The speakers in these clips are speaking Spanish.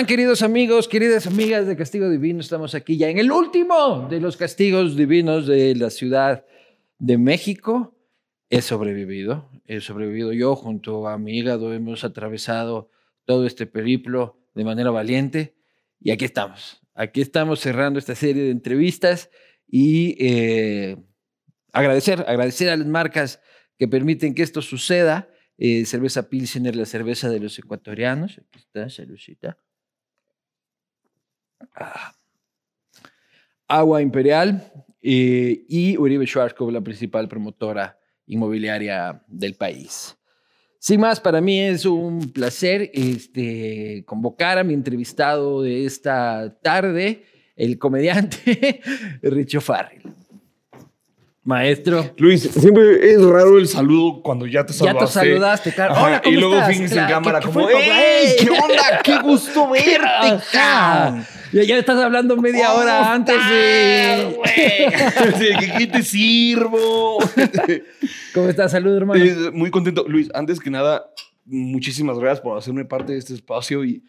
Hola, ¿cómo están, queridos amigos, queridas amigas de Castigo Divino? Estamos aquí ya en el último de los castigos divinos de la Ciudad de México. He sobrevivido, he sobrevivido yo junto a mi hígado, hemos atravesado todo este periplo de manera valiente y aquí estamos. Aquí estamos cerrando esta serie de entrevistas y eh, agradecer, agradecer a las marcas que permiten que esto suceda. Eh, cerveza Pilsener, la cerveza de los ecuatorianos. Aquí está, saludcita. Ah. Agua Imperial eh, y Uribe Schwarzkopf, la principal promotora inmobiliaria del país. Sin más, para mí es un placer este, convocar a mi entrevistado de esta tarde, el comediante Richo Farrell. Maestro. Luis, siempre es raro el saludo cuando ya te saludaste. Ya te saludaste, claro. Ajá, Hola, ¿cómo y luego estás? Claro, en cámara ¿qué- qué como? ¡Ey! ¿Qué onda? ¡Qué gusto verte! Ya, ya estás hablando media hora ¿Cómo antes de... ¿qué- ¿Qué te sirvo? ¿Cómo estás? Salud, hermano. Eh, Muy contento. Luis, antes que nada, muchísimas gracias por hacerme parte de este espacio y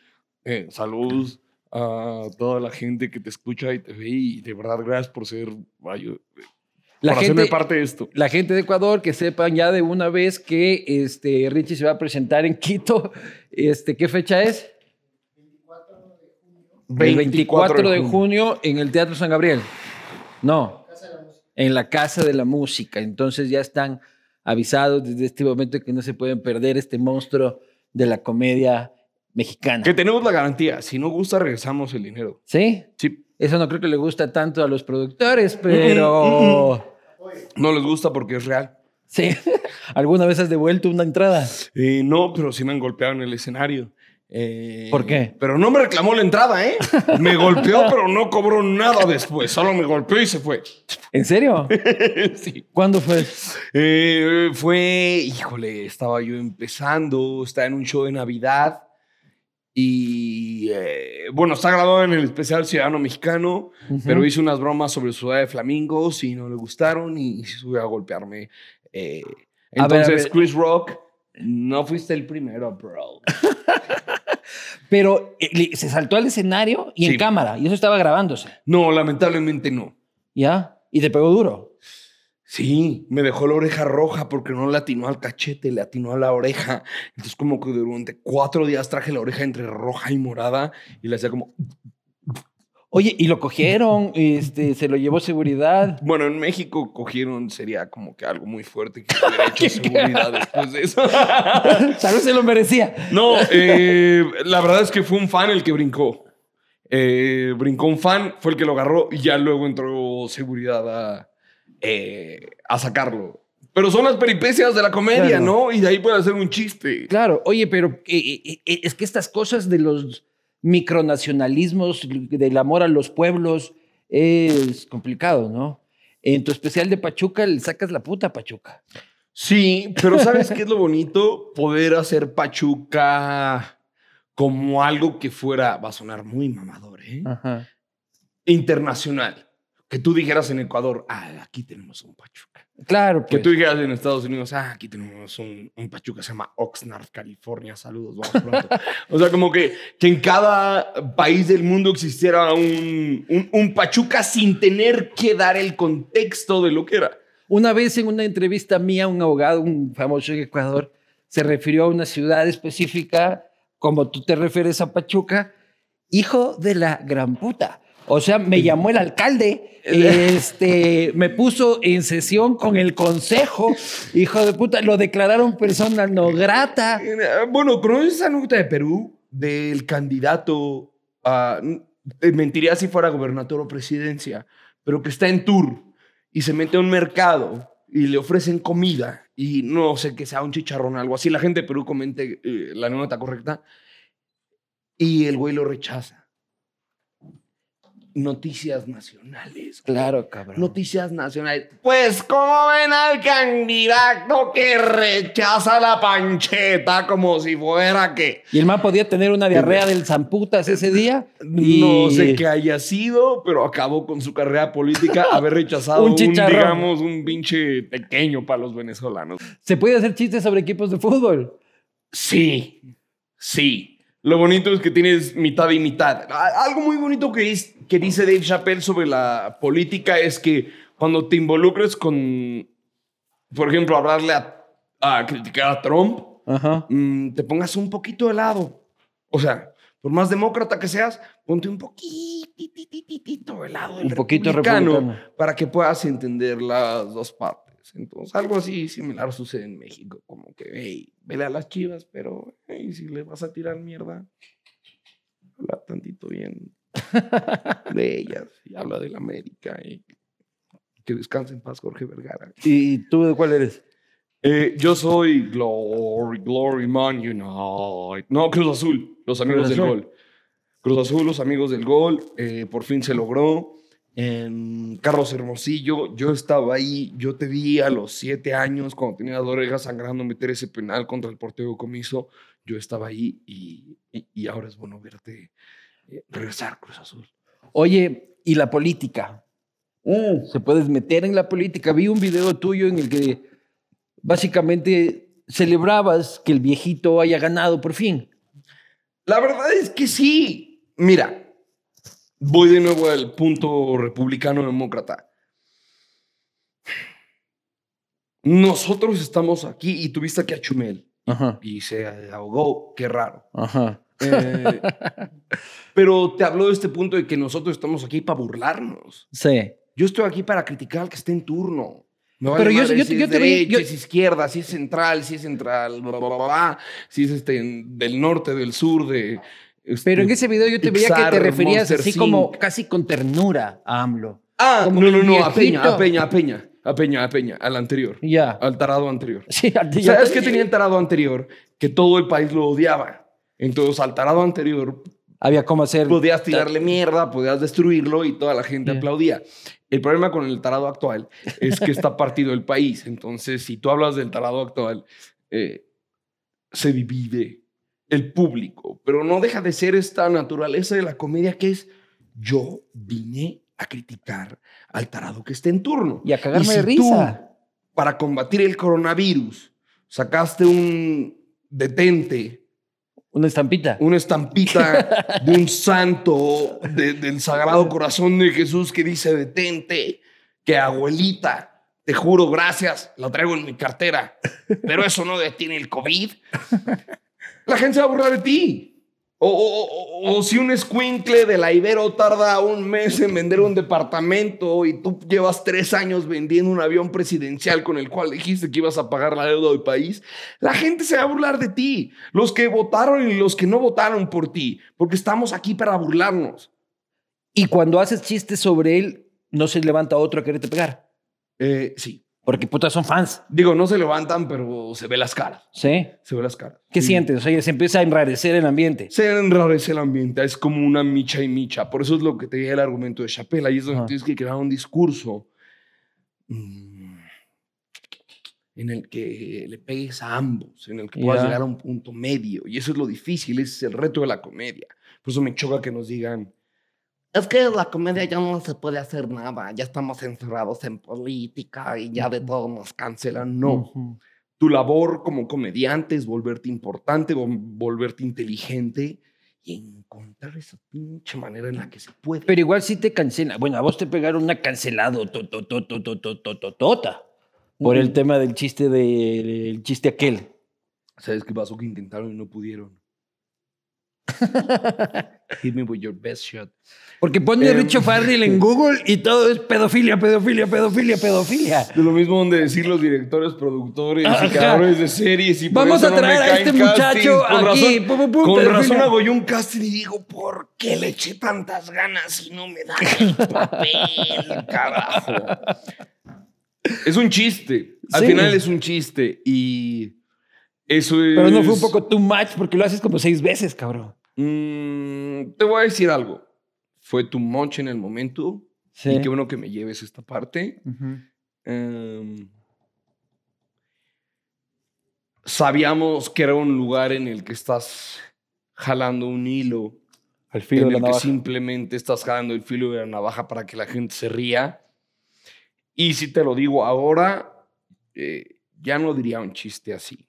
eh, saludos a toda la gente que te escucha y te ve y de verdad gracias por ser, vaya, La hacerme gente, parte de esto. la gente de Ecuador que sepan ya de una vez que este, Richie se va a presentar en Quito. Este, ¿Qué fecha es? El 24 de junio en el Teatro San Gabriel. No, en la Casa de la Música. Entonces ya están avisados desde este momento que no se pueden perder este monstruo de la comedia mexicana. Que tenemos la garantía. Si no gusta, regresamos el dinero. ¿Sí? Sí. Eso no creo que le gusta tanto a los productores, pero... No les gusta porque es real. Sí. ¿Alguna vez has devuelto una entrada? Eh, no, pero sí me han golpeado en el escenario. Eh, ¿Por qué? Pero no me reclamó la entrada, ¿eh? Me golpeó, pero no cobró nada después. Solo me golpeó y se fue. ¿En serio? sí. ¿Cuándo fue? Eh, fue, híjole, estaba yo empezando, estaba en un show de Navidad y, eh, bueno, está grabado en el especial Ciudadano Mexicano, pero hice unas bromas sobre Ciudad de Flamingos y no le gustaron y se subió a golpearme. Eh, A ver, a entonces, ver. Chris Rock, no fuiste el primero, bro. Pero eh, se saltó al escenario y en cámara, y eso estaba grabándose, No, lamentablemente no. ¿ya? Y te pegó duro. Sí, me dejó la oreja roja porque no le atinó al cachete, le atinó a la oreja. Entonces, como que durante cuatro días traje la oreja entre roja y morada y le hacía como. Oye, y lo cogieron, este, se lo llevó seguridad. Bueno, en México cogieron, sería como que algo muy fuerte que hubiera hecho seguridad después de eso. Tal vez se lo merecía. No, eh, la verdad es que fue un fan el que brincó. Eh, brincó un fan, fue el que lo agarró y ya luego entró seguridad a, eh, a sacarlo. Pero son las peripecias de la comedia, Claro. ¿no? Y de ahí puede hacer un chiste. Claro, oye, pero es que estas cosas de los micronacionalismos, del amor a los pueblos, es complicado, ¿no? En tu especial de Pachuca le sacas la puta a Pachuca. Sí, pero ¿sabes qué es lo bonito? Poder hacer Pachuca como algo que fuera, va a sonar muy mamador, ¿eh? Ajá. Internacional. Que tú dijeras en Ecuador, ah, aquí tenemos un Pachuca. Claro, Que pues. tú dijeras en Estados Unidos, ah, aquí tenemos un, un Pachuca, se llama Oxnard, California, saludos, vamos pronto. o sea, como que, que en cada país del mundo existiera un, un, un Pachuca sin tener que dar el contexto de lo que era. Una vez en una entrevista mía, un abogado, un famoso en Ecuador, se refirió a una ciudad específica, como tú te refieres a Pachuca, hijo de la gran puta. O sea, me llamó el alcalde, este, me puso en sesión con el consejo, hijo de puta, lo declararon persona no grata. Bueno, ¿conoces esa nota de Perú? Del candidato, a, eh, mentiría si fuera gobernador o presidencia, pero que está en tour y se mete a un mercado y le ofrecen comida y no sé que sea un chicharrón o algo así. La gente de Perú comente eh, la nota correcta y el güey lo rechaza. Noticias nacionales. Claro, cabrón. Noticias nacionales. Pues, ¿cómo ven al candidato que rechaza la pancheta como si fuera que... Y el man podía tener una diarrea del zamputas ese día. y- No sé qué haya sido, pero acabó con su carrera política haber rechazado Un un, digamos, un pinche pequeño para los venezolanos. Se puede hacer chistes sobre equipos de fútbol. Sí, sí. Lo bonito es que tienes mitad y mitad. Algo muy bonito que, es- que dice Dave Chappelle sobre la política es que cuando te involucres con, por ejemplo, hablarle a, a criticar a Trump, Ajá. mm, te pongas un poquito de lado. O sea, por más demócrata que seas, ponte un poquitito de lado Un poquito republicano republicano. para que puedas entender las dos partes. Entonces, algo así similar sucede en México, como que, hey, vele a las chivas, pero hey, si le vas a tirar mierda, habla tantito bien de ellas y habla de la América y que descanse en paz Jorge Vergara. ¿Y tú de cuál eres? Eh, yo soy Glory, Glory Man Unite. No, Cruz Azul, los amigos Cruz del Azul. gol. Cruz Azul, los amigos del gol. eh, por fin se logró. En Carlos Hermosillo, yo estaba ahí. Yo te vi a los siete años, cuando tenía las orejas sangrando, meter ese penal contra el portero comiso. Yo estaba ahí y, y- y ahora es bueno verte eh, regresar, Cruz Azul. Oye, ¿y la política? Mm. ¿Se puedes meter en la política? Vi un video tuyo en el que básicamente celebrabas que el viejito haya ganado por fin. La verdad es que sí. Mira, voy de nuevo al punto republicano-demócrata. Nosotros estamos aquí y tuviste aquí a Chumel Ajá. y se ahogó. Qué raro. Ajá. Eh, pero te habló de este punto de que nosotros estamos aquí para burlarnos. Sí. Yo estoy aquí para criticar al que esté en turno. Vale Pero yo- yo- si yo es derecha, yo- si es izquierda, si es central, si es central, bla, bla, bla, bla, si es este, del norte, del sur, de... este, Pero en ese video yo te veía que te Pixar, referías Monster así Inc. como casi con ternura a AMLO. Ah, como no, no, no, a Peña, a Peña, a Peña, a Peña, a Peña, al anterior, Ya. al tarado anterior. Sí, a ti- ¿Sabes qué tenía el tarado anterior? Que todo el país lo odiaba. Entonces, al tarado anterior Había como hacer. podías tirarle mierda, podías destruirlo y toda la gente Ya. aplaudía. El problema con el tarado actual es que está partido el país. Entonces, si tú hablas del tarado actual, eh, se divide el público. Pero no deja de ser esta naturaleza de la comedia que es yo vine a criticar al tarado que esté en turno. Y a cagarme Y de si risa. tú, para combatir el coronavirus, sacaste un detente Una estampita. una estampita de un santo de- del Sagrado Corazón de Jesús que dice detente, que abuelita, te juro, gracias, la traigo en mi cartera, pero eso no detiene el COVID. La gente se va a burlar de ti. O, o- o- o si un escuincle de la Ibero tarda un mes en vender un departamento y tú llevas tres años vendiendo un avión presidencial con el cual dijiste que ibas a pagar la deuda del país, la gente se va a burlar de ti. Los que votaron y los que no votaron por ti, porque estamos aquí para burlarnos. Y cuando haces chistes sobre él, no se levanta otro a quererte pegar. Eh, sí. Porque putas son fans. Digo, no se levantan, pero se ve las caras. ¿Sí? Se ve las caras. ¿Qué Sí. sientes? O sea, se empieza a enrarecer el ambiente. Se enrarece el ambiente, es como una micha y micha. Por eso es lo que te di el argumento de Chappelle. Ahí es donde Ajá. tienes que crear un discurso mm, en el que le pegues a ambos, en el que puedas llegar a un punto medio. Y eso es lo difícil, ese es el reto de la comedia. Por eso me choca que nos digan, es que la comedia ya no se puede hacer nada, ya estamos encerrados en política y ya de todo nos cancelan. No. Tu labor como comediante es volverte importante, volverte inteligente y encontrar esa pinche manera en la que se puede. Pero igual sí te cancela. Bueno, a vos te pegaron una cancelado tota por el tema del chiste del chiste aquel. ¿Sabes qué pasó? Que intentaron y no pudieron. Hit me with your best shot. Porque pone Em. Richo Farrell en Google y todo es pedofilia, pedofilia, pedofilia, pedofilia. De lo mismo donde decir los directores, productores Ajá. y creadores de series y Vamos a no traer a caen este muchacho castings. Con aquí, razón- con razón hago yo un casting y digo, ¿por qué le eché tantas ganas y no me dan el papel, carajo? Es un chiste. Al Sí. final es un chiste y eso es... Pero no fue un poco too much porque lo haces como seis veces, cabrón. Mm, te voy a decir algo. Fue too much en el momento. Sí. Y qué bueno que me lleves esta parte. Em, sabíamos que era un lugar en el que estás jalando un hilo, Al filo en de la el que simplemente estás jalando el filo de la navaja para que la gente se ría. Y si te lo digo ahora, eh, ya no diría un chiste así.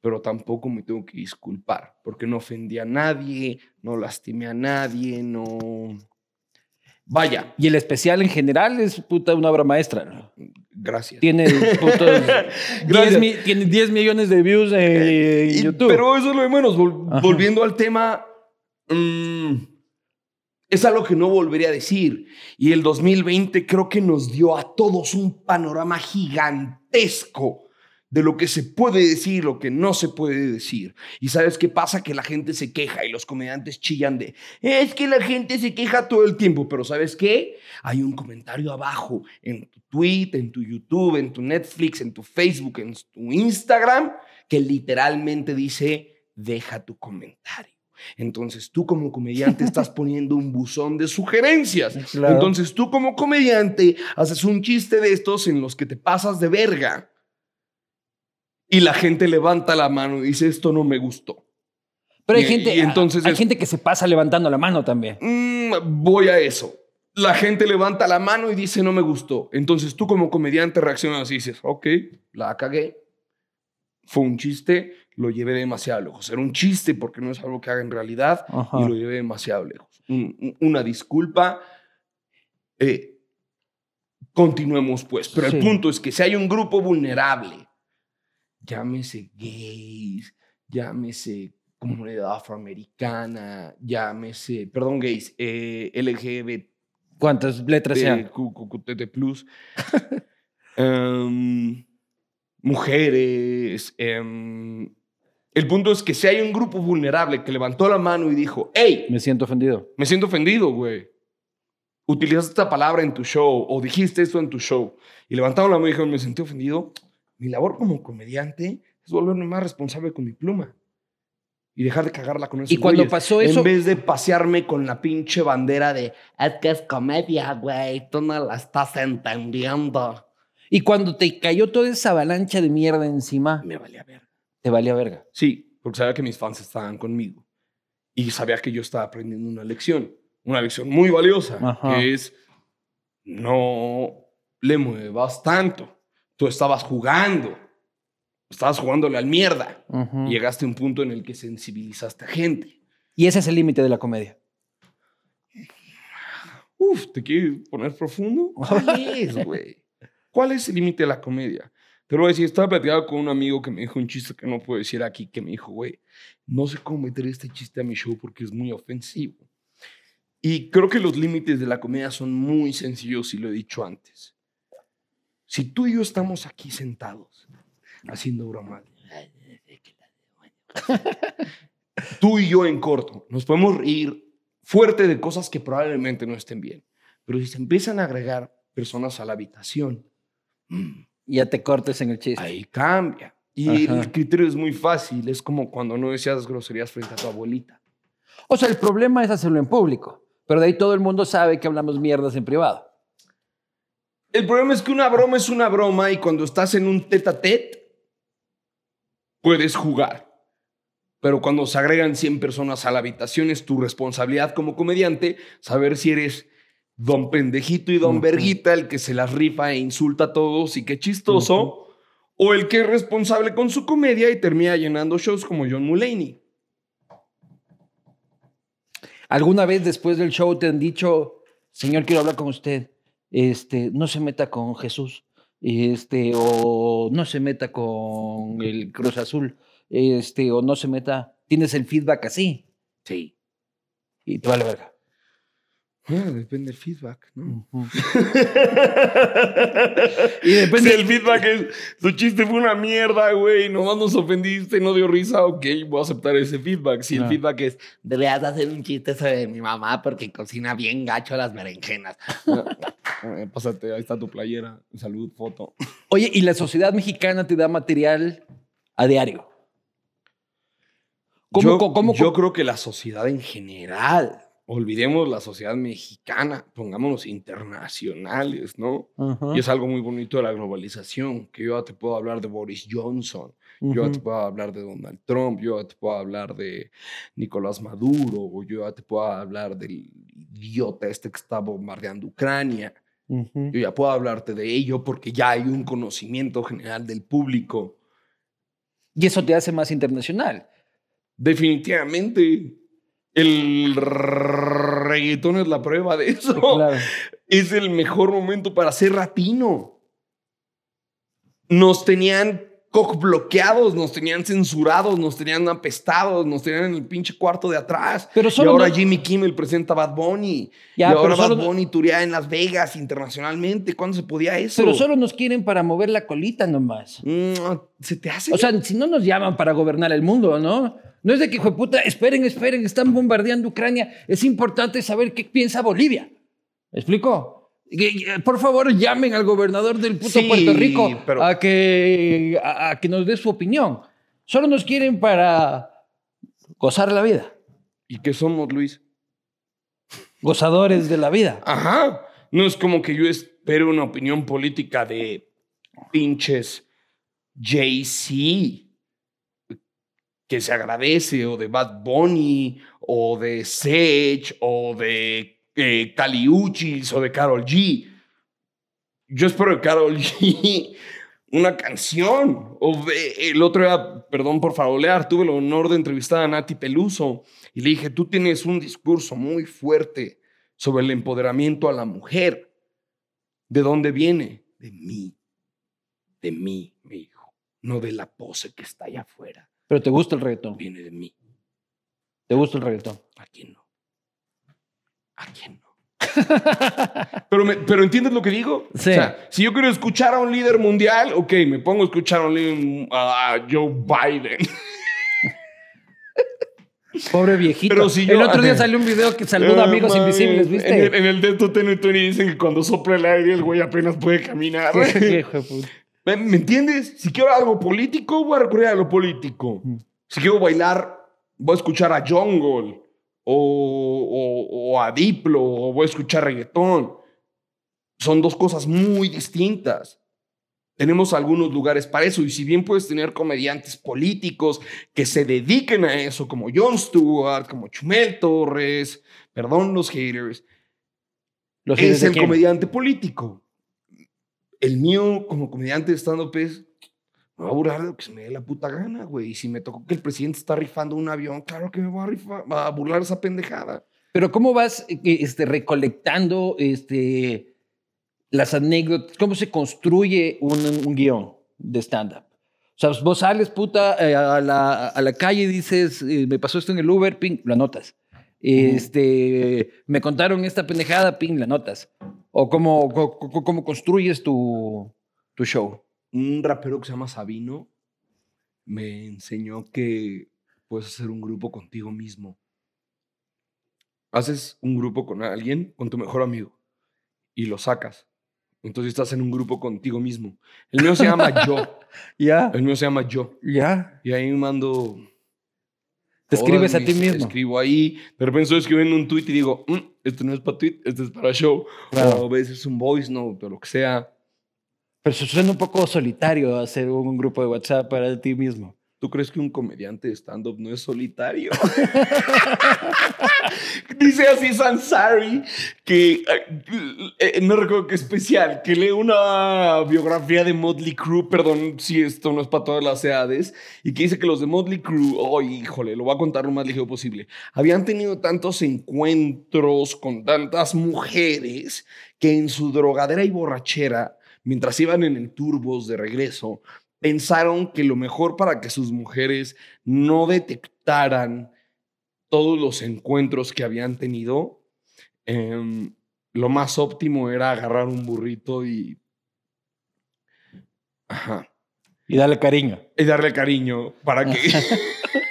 Pero tampoco me tengo que disculpar, porque no ofendí a nadie, no lastimé a nadie, no... Vaya, Y el especial en general es puta una obra maestra. gracias. Tiene putos 10, mi- tiene 10 millones de views en, en Y- YouTube. Pero eso es lo de menos. Vol- volviendo al tema, mm, es algo que no volvería a decir. Y el 2020 creo que nos dio a todos un panorama gigantesco de lo que se puede decir, lo que no se puede decir. Y sabes qué pasa? Que la gente se queja y los comediantes chillan de, es que la gente se queja todo el tiempo, pero ¿sabes qué? Hay un comentario abajo en tu tweet, en tu YouTube, en tu Netflix, en tu Facebook, en tu Instagram, que literalmente dice, deja tu comentario. Entonces tú como comediante estás poniendo un buzón de sugerencias. Claro. Entonces tú como comediante haces un chiste de estos en los que te pasas de verga y la gente levanta la mano y dice, esto no me gustó. Pero hay y- gente, y entonces hay es- gente que se pasa levantando la mano también. Mm, voy a eso. La gente levanta la mano y dice, no me gustó. Entonces tú como comediante reaccionas y dices, ok, la cagué. Fue un chiste, lo llevé demasiado lejos. Era un chiste porque no es algo que haga en realidad Ajá. y lo llevé demasiado lejos. Un- un- una disculpa. Eh, continuemos pues. Pero Sí. el punto es que si hay un grupo vulnerable, llámese gays, llámese comunidad afroamericana, llámese, perdón, gays, eh, LGBT, ¿Cuántas letras sean? eh, QQQTT+, em, mujeres. em, el punto es que si hay un grupo vulnerable que levantó la mano y dijo, hey, Me siento ofendido. me siento ofendido, güey. Utilizaste esta palabra en tu show o dijiste esto en tu show y levantaron la mano y dijeron, me sentí ofendido. Mi labor como comediante es volverme más responsable con mi pluma y dejar de cagarla con esos Y cuando güeyes, pasó eso- En vez de pasearme con la pinche bandera de es que es comedia, güey, tú no la estás entendiendo. Y cuando te cayó toda esa avalancha de mierda encima, Me valía ver. te valía verga. Sí, porque sabía que mis fans estaban conmigo y sabía que yo estaba aprendiendo una lección, una lección muy valiosa, Ajá. que es no le muevas tanto. Tú estabas jugando, estabas jugándole al mierda. Ujú. Y Llegaste a un punto en el que sensibilizaste a gente. Y ese es el límite de la comedia. Uf, ¿te quieres poner profundo? ¿Cuál es, güey? ¿Cuál es el límite de la comedia? Te lo voy a decir, estaba platicando con un amigo que me dijo un chiste que no puedo decir aquí, que me dijo, güey, no sé cómo meter este chiste a mi show porque es muy ofensivo. Y creo que los límites de la comedia son muy sencillos y lo he dicho antes. Si tú y yo estamos aquí sentados haciendo bromas, tú y yo en corto, nos podemos reír fuerte de cosas que probablemente no estén bien. Pero si se empiezan a agregar personas a la habitación, mm, Ya te cortes en el chiste. ahí cambia. Y Ajá. el criterio es muy fácil, es como cuando no decías groserías frente a tu abuelita. O sea, el problema es hacerlo en público. Pero de ahí todo el mundo sabe que hablamos mierdas en privado. El problema es que una broma es una broma y cuando estás en un tete a tete, puedes jugar. Pero cuando se agregan 100 personas a la habitación, es tu responsabilidad como comediante saber si eres don pendejito y don verguita, el que se las rifa e insulta a todos y qué chistoso, o el que es responsable con su comedia y termina llenando shows como John Mulaney. ¿Alguna vez después del show te han dicho, señor, quiero hablar con usted? Este, no se meta con Jesús. Este, o no se meta con el Cruz Azul. Este, o no se meta. Tienes el feedback así. Sí. Y te vale verga. Depende del feedback, ¿no? Y depende- Si el feedback es, tu chiste fue una mierda, güey, nomás nos ofendiste, no dio risa, ok, voy a aceptar ese feedback. Si el feedback es, Deberías hacer un chiste sobre mi mamá porque cocina bien gacho las berenjenas. eh, pásate, ahí está tu playera, salud, foto. Oye, y la sociedad mexicana te da material a diario. ¿Cómo, yo, co- cómo- yo creo que la sociedad en general, olvidemos la sociedad mexicana, pongámonos internacionales, ¿no? Y es algo muy bonito de la globalización, que yo ya te puedo hablar de Boris Johnson, yo ya te puedo hablar de Donald Trump, yo ya te puedo hablar de Nicolás Maduro, o yo ya te puedo hablar del idiota este que está bombardeando Ucrania. Yo ya puedo hablarte de ello porque ya hay un conocimiento general del público Y eso te hace más internacional. Definitivamente. El reggaetón es la prueba de eso. Claro. Es el mejor momento para ser latino. Nos tenían bloqueados, nos tenían censurados, nos tenían apestados, nos tenían en el pinche cuarto de atrás. Pero y solo ahora no- Jimmy Kimmel presenta a Bad Bunny. Ya, y ahora solo Bad Bunny turea en Las Vegas internacionalmente. ¿Cuándo se podía eso? Pero solo nos quieren para mover la colita nomás. Mm, ¿Se te hace? O sea, si no nos llaman para gobernar el mundo, ¿no? No es de que, hijo de puta, esperen, esperen, están bombardeando Ucrania. Es importante saber qué piensa Bolivia. ¿Me explico? Que, Por favor, llamen al gobernador del puto Sí, Puerto Rico pero- a, que, a, a que nos dé su opinión. Solo nos quieren para gozar la vida. ¿Y qué somos, Luis? Gozadores de la vida. Ajá. No es como que yo espero una opinión política de pinches Jay-Z, que se agradece, o de Bad Bunny, o de Sage, o de eh, Caliuchis, o de Carol G. Yo espero de Carol G una canción. O de- el otro día, perdón por farolear, tuve el honor de entrevistar a Nati Peluso y le dije, tú tienes un discurso muy fuerte sobre el empoderamiento a la mujer. ¿De dónde viene? De mí. De mí, mi hijo. No de la pose que está allá afuera. Pero te gusta el reggaetón. Viene de mí. Te gusta el reggaetón. ¿A quién no? ¿A quién no? pero, me- pero ¿entiendes lo que digo? Sí. O sea, si yo quiero escuchar a un líder mundial, ok, me pongo a escuchar a, un líder- a Joe Biden. Pobre viejito. Pero si el otro día salió un video que saluda a Eh, amigos mami, invisibles, ¿viste? En el, en el Death to Ten and Twenty dicen que cuando sopla el aire el güey apenas puede caminar. Qué hijo de puta. ¿Me, me entiendes? Si quiero algo político, voy a recurrir a lo político. Si quiero bailar, voy a escuchar a Jungle o, o- o a Diplo o voy a escuchar reggaetón. Son dos cosas muy distintas. Tenemos algunos lugares para eso y si bien puedes tener comediantes políticos que se dediquen a eso, como Jon Stewart, como Chumel Torres, perdón los haters, Los es el quién? comediante político. El mío, como comediante de stand-up, es. Me voy a burlar de lo que se me dé la puta gana, güey. Y si me tocó que el presidente está rifando un avión, claro que me voy a, rifar, a burlar esa pendejada. Pero ¿cómo vas eh, este, recolectando este, las anécdotas? ¿Cómo se construye un, un guion de stand-up? O sea, vos sales, puta, eh, a, la, a la calle y dices, eh, me pasó esto en el Uber, ping, lo anotas. Este, me contaron esta pendejada, ping, la anotas. O cómo, co- cómo construyes tu, tu show. Un rapero que se llama Sabino me enseñó que puedes hacer un grupo contigo mismo. Haces un grupo con alguien, con tu mejor amigo, y lo sacas. Entonces estás en un grupo contigo mismo. El mío se llama Yo. Ya, El mío se llama Yo. ya. Y ahí mando Te escribes a ti mis- mismo. Escribo ahí. De repente estoy escribiendo un tweet y digo, "Mm, esto no es para tweet, esto es para show. Claro. O a veces un voice note o lo que sea. Pero eso suena un poco solitario hacer un grupo de WhatsApp para ti mismo. ¿Tú crees que un comediante de stand-up no es solitario? Dice así Sansari que eh, eh, no recuerdo qué especial, que lee una biografía de Motley Crue, perdón si esto no es para todas las edades, y que dice que los de Motley Crue, oh, híjole, lo voy a contar lo más ligero posible, habían tenido tantos encuentros con tantas mujeres que en su drogadera y borrachera, mientras iban en el turbos de regreso, pensaron que lo mejor para que sus mujeres no detectaran todos los encuentros que habían tenido, em, lo más óptimo era agarrar un burrito y... Ajá. Y darle cariño. Y darle cariño para que...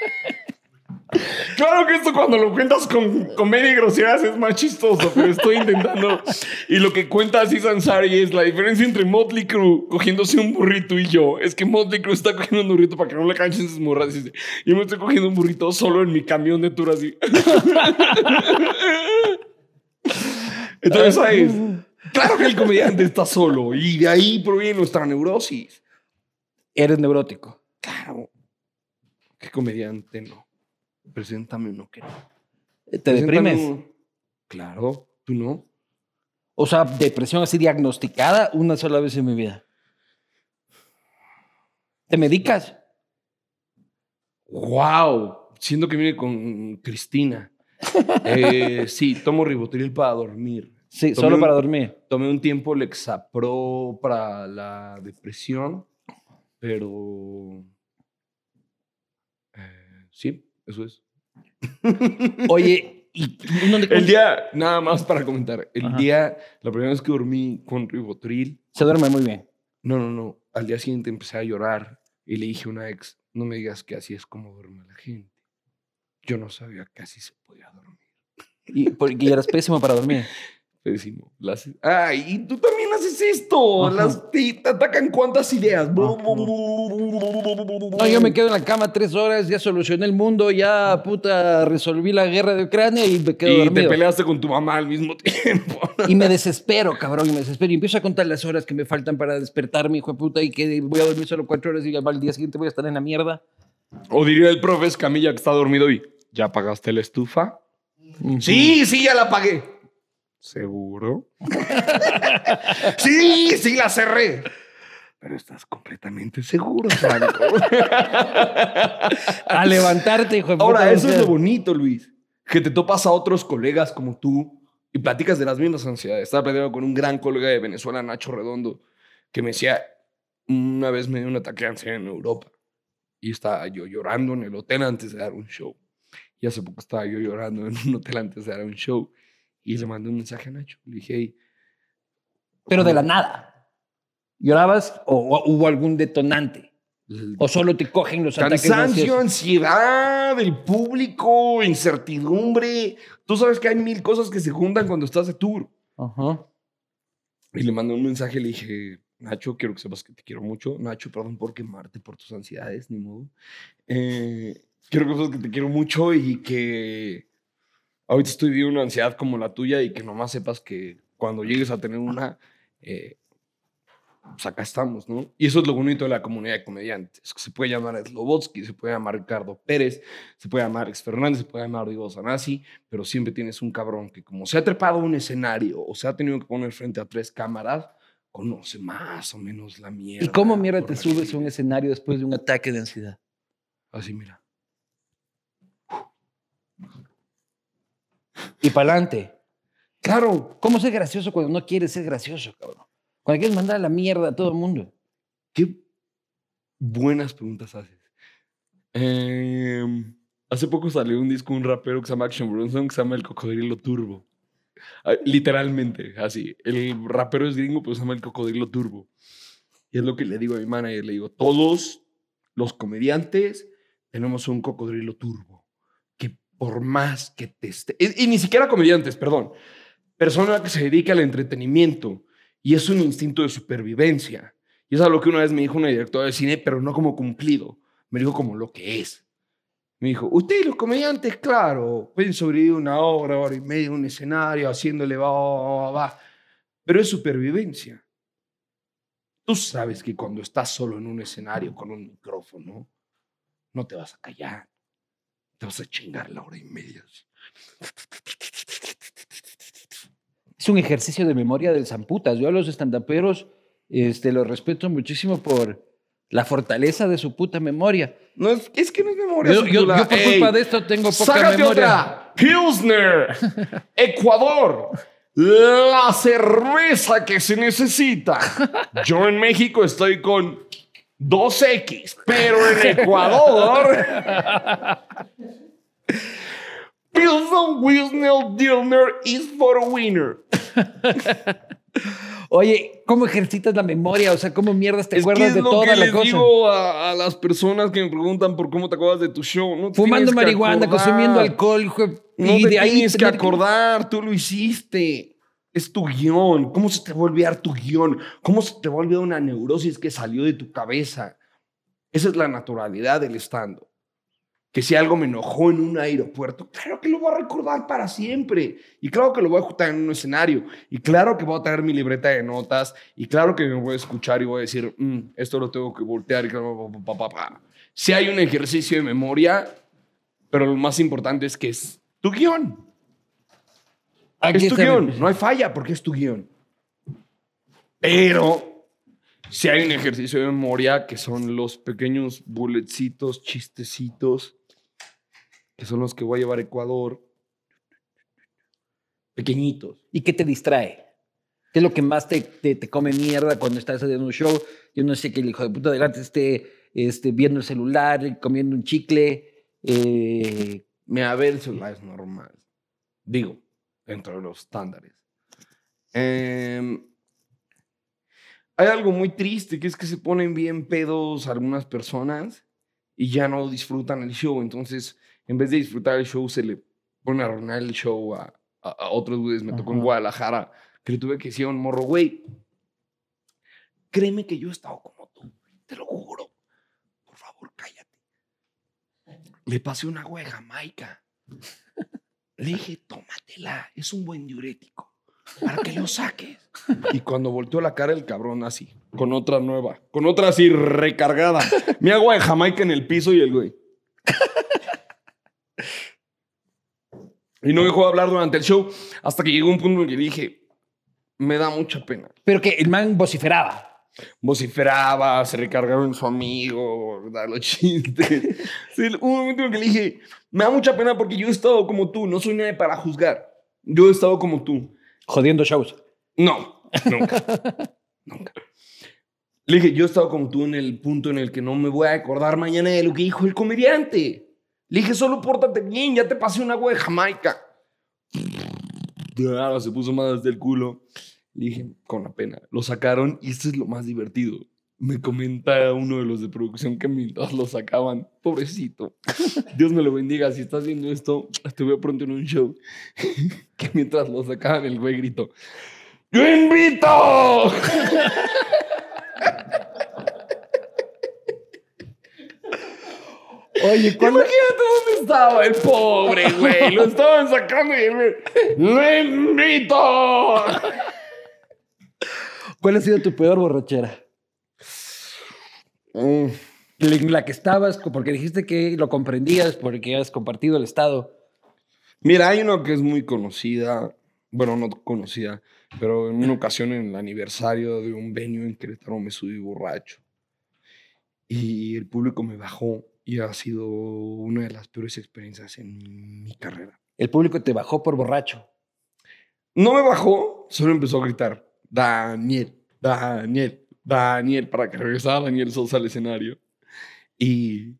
Claro que esto cuando lo cuentas con comedia y groserías es más chistoso, pero estoy intentando. Y lo que cuenta así Sansari es la diferencia entre Motley Crue cogiéndose un burrito y yo. Es que Motley Crue está cogiendo un burrito para que no le canchen sus morras. y dice, Yo me estoy cogiendo un burrito solo en mi camión de tour así. Entonces, ¿sabes? Claro que el comediante está solo y de ahí proviene nuestra neurosis. Eres neurótico. Claro. ¿Qué comediante no? Preséntame uno que no. Te deprimes. uno. Claro, tú no. O sea, depresión así diagnosticada una sola vez en mi vida. ¿Te medicas? wow, siento que viene con Cristina. Eh, sí, tomo ribotril para dormir. Sí, Tomé solo un- para dormir. Tomé un tiempo Lexapro para la depresión, pero... eh, sí, eso es. Oye, ¿y dónde El día, nada más para comentar, el Ajá. día, la primera vez que dormí con ribotril, se duerme muy bien? no, no, no, al día siguiente empecé a llorar y le dije a una ex, no me digas que así es como duerme la gente. Yo no sabía que así se podía dormir. Y porque eras pésimo para dormir. Pésimo. Las- Ay, y tú también haces esto. Ajá. Las, te, te atacan cuántas ideas. No, yo me quedo en la cama tres horas, ya solucioné el mundo, ya puta resolví la guerra de Ucrania y me quedo Y te dormido. peleaste con tu mamá al mismo tiempo. Y me desespero, cabrón, y me desespero. Y empiezo a contar las horas que me faltan para despertarme, hijo de puta, y que voy a dormir solo cuatro horas y al día siguiente voy a estar en la mierda. O diría el profe Escamilla que está dormido y ¿ya apagaste la estufa? Sí, sí, ya la apagué. ¿Seguro? sí, sí, la cerré. Pero estás completamente seguro, Franco. A levantarte, hijo de puta. Ahora, eso es lo bonito, Luis. Que te topas a otros colegas como tú y platicas de las mismas ansiedades. Estaba platicando con un gran colega de Venezuela, Nacho Redondo, que me decía, una vez me dio un ataque de ansiedad en Europa y estaba yo llorando en el hotel antes de dar un show. Y hace poco estaba yo llorando en un hotel antes de dar un show y le mandé un mensaje a Nacho. Le dije, hey, Pero de la nada. ¿Llorabas o, o hubo algún detonante? ¿O solo te cogen los ataques Cansancio, ansiedad, el público, incertidumbre. Tú sabes que hay mil cosas que se juntan cuando estás de tour. Ajá. Y le mandé un mensaje, le dije, Nacho, quiero que sepas que te quiero mucho. Nacho, perdón por quemarte por tus ansiedades, ni modo. Eh, quiero que sepas que te quiero mucho y que ahorita estoy viviendo una ansiedad como la tuya y que nomás sepas que cuando llegues a tener una, eh, pues acá estamos, ¿no? Y eso es lo bonito de la comunidad de comediantes, que se puede llamar Slobotsky, se puede llamar Ricardo Pérez, se puede llamar Alex Fernández, se puede llamar Diego Sanasi, pero siempre tienes un cabrón que como se ha trepado a un escenario o se ha tenido que poner frente a tres cámaras, conoce más o menos la mierda. ¿Y cómo mierda te subes a un escenario después de un ataque de ansiedad? Así, mira. Y para adelante. Claro, ¿Cómo ser gracioso cuando no quieres ser gracioso, cabrón? Cuando quieres mandar a la mierda a todo el mundo. qué buenas preguntas haces. Em, hace poco salió un disco un rapero que se llama Action Bronson que se llama El Cocodrilo Turbo. Ah, Literalmente, así. El rapero es gringo, pero se llama El Cocodrilo Turbo. Y es lo que le digo a mi manager. Le digo, todos los comediantes tenemos un cocodrilo turbo. Por más que te esté... Y, ni siquiera comediantes, perdón. Persona que se dedica al entretenimiento. Y es un instinto de supervivencia. Y es lo que una vez me dijo una directora de cine, pero no como cumplido. Me dijo como lo que es. Me dijo, ustedes los comediantes, claro, pueden sobrevivir una hora, hora y media un escenario, haciéndole va, va, va, va. Pero es supervivencia. Tú sabes que cuando estás solo en un escenario con un micrófono, no te vas a callar. Te vas a chingar la hora y media. Es un ejercicio de memoria del zamputas. Yo a los estandaperos este, los respeto muchísimo por la fortaleza de su puta memoria. No, es, es que no es memoria. Yo, yo- por Ey, culpa de esto tengo poca ¡Sácate memoria. otra! Pilsner, Ecuador, la cerveza que se necesita. Yo en México estoy con 2X, pero en Ecuador. Pilsner, Wilsner, Dilner is for a winner. Oye, ¿cómo ejercitas la memoria? O sea, ¿cómo mierdas te Es que acuerdas es de lo toda que la les cosa? digo a, a las personas que me preguntan por cómo te acuerdas de tu show. No Fumando que marihuana, consumiendo alcohol, hijo No y te de ahí tienes que acordar, tú lo hiciste. Es tu guion. ¿Cómo se te va a olvidar tu guion? ¿Cómo se te va a olvidar una neurosis que salió de tu cabeza? Esa es la naturalidad del estando. Que si algo me enojó en un aeropuerto, claro que lo voy a recordar para siempre. Y claro que lo voy a ejecutar en un escenario. Y claro que voy a traer mi libreta de notas. Y claro que me voy a escuchar y voy a decir, "Mm, esto lo tengo que voltear. Y claro, pa, pa, pa, pa". Si hay un ejercicio de memoria, pero lo más importante es que es tu guion. Aquí es tu está guion. No hay falla porque es tu guion. Pero Si hay un ejercicio de memoria que son los pequeños bulletcitos, chistecitos, que son los que voy a llevar a Ecuador. Pequeñitos. ¿Y qué te distrae? ¿Qué es lo que más te, te, te come mierda cuando estás haciendo un show? Yo no sé que el hijo de puta delante esté este, viendo el celular, comiendo un chicle. eh, Me a ver el celular es normal. Digo, dentro de los estándares. Em, hay algo muy triste, que es que se ponen bien pedos algunas personas y ya no disfrutan el show. Entonces, en vez de disfrutar el show, se le pone a arruinar el show a, a- a otros güeyes. Me tocó en Ajá. Guadalajara, que le tuve que decir a un morro, güey, créeme que yo he estado como tú, te lo juro. Por favor, cállate. Le pasé una de Jamaica. Le dije, tómatela, es un buen diurético, para que lo saques. Y cuando volteó la cara el cabrón así, con otra nueva, con otra así recargada. Mi agua de Jamaica en el piso y el güey. Y no dejó de hablar durante el show hasta que llegó un punto en el que dije, me da mucha pena. pero que el man vociferaba. Vociferaba, se recargaba en su amigo, da los chistes. Sí, hubo un momento en el que le dije, me da mucha pena porque yo he estado como tú, no soy nadie para juzgar. Yo he estado como tú. Jodiendo shows. No, nunca. nunca. Le dije, yo he estado como tú en el punto en el que no me voy a acordar mañana de lo que dijo el comediante. Le dije, solo pórtate bien, ya te pasé un agua de Jamaica. Se puso más del culo. Le dije, con la pena. Lo sacaron y esto es lo más divertido. Me comenta uno de los de producción que mientras lo sacaban, pobrecito. Dios me lo bendiga. Si estás viendo esto, te veo pronto en un show. que mientras lo sacaban, el güey gritó: ¡Yo invito! Oye, Imagínate dónde estaba el pobre, güey. Lo estaban sacando y el ¡Lo invito! ¿Cuál ha sido tu peor borrachera? Mm, la que estabas, porque dijiste que lo comprendías porque has compartido el estado. Mira, hay una que es muy conocida, bueno, no conocida, pero en una ocasión en el aniversario de un venue en Querétaro me subí borracho. Y el público me bajó y ha sido una de las peores experiencias en mi carrera. El público te bajó por borracho. No me bajó, solo empezó a gritar, Daniel, Daniel, Daniel, para que regresara Daniel Sosa al escenario. Y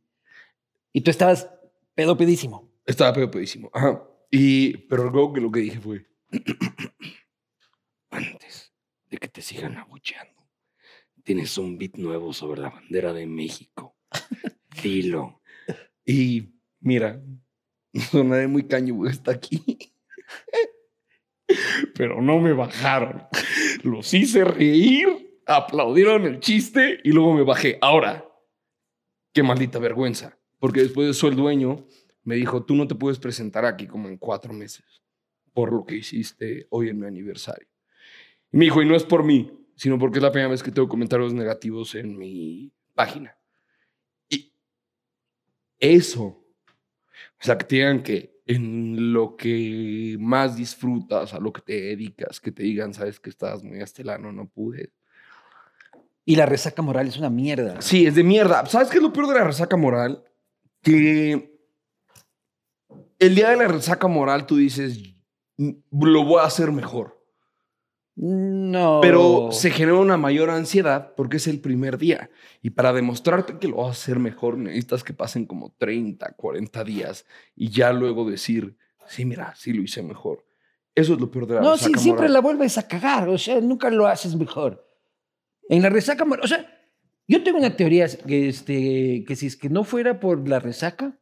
Y tú estabas pedo pedísimo. estaba pedo pedísimo. Ajá. Y, pero luego que lo que dije fue, antes de que te sigan abucheando, tienes un beat nuevo sobre la bandera de México. Dilo. Y mira, sonaré muy caño, está aquí. Pero no me bajaron. Los hice reír, aplaudieron el chiste y luego me bajé. Ahora, qué maldita vergüenza. Porque después de eso el dueño me dijo, tú no te puedes presentar aquí como en cuatro meses por lo que hiciste hoy en mi aniversario. Y me dijo, y no es por mí, sino porque es la primera vez que tengo comentarios negativos en mi página. Y eso, o sea, que te digan que en lo que más disfrutas, a lo que te dedicas, que te digan, sabes que estás muy astelano, no pude. Y la resaca moral es una mierda. Sí, es de mierda. ¿Sabes qué es lo peor de la resaca moral? Que el día de la resaca moral tú dices, "Mm, lo voy a hacer mejor. No. Pero se genera una mayor ansiedad porque es el primer día. Y para demostrarte que lo vas a hacer mejor, necesitas que pasen como 30, 40 días y ya luego decir, sí, mira, sí lo hice mejor. Eso es lo peor de la No, sí, siempre la vuelves a cagar. O sea, nunca lo haces mejor. En la resaca. O sea, yo tengo una teoría que, este, que si es que no fuera por la resaca,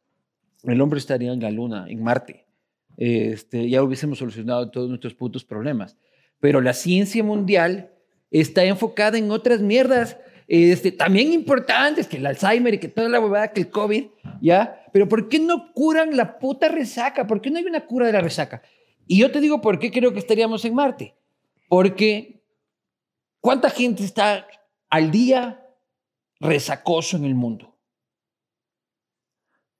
el hombre estaría en la luna, en Marte. Este, ya hubiésemos solucionado todos nuestros putos problemas. Pero la ciencia mundial está enfocada en otras mierdas este, también importantes, que el Alzheimer y que toda la huevada, que el COVID, ¿ya? Pero ¿por qué no curan la puta resaca? ¿Por qué no hay una cura de la resaca? Y yo te digo por qué creo que estaríamos en Marte. Porque ¿cuánta gente está al día resacoso en el mundo?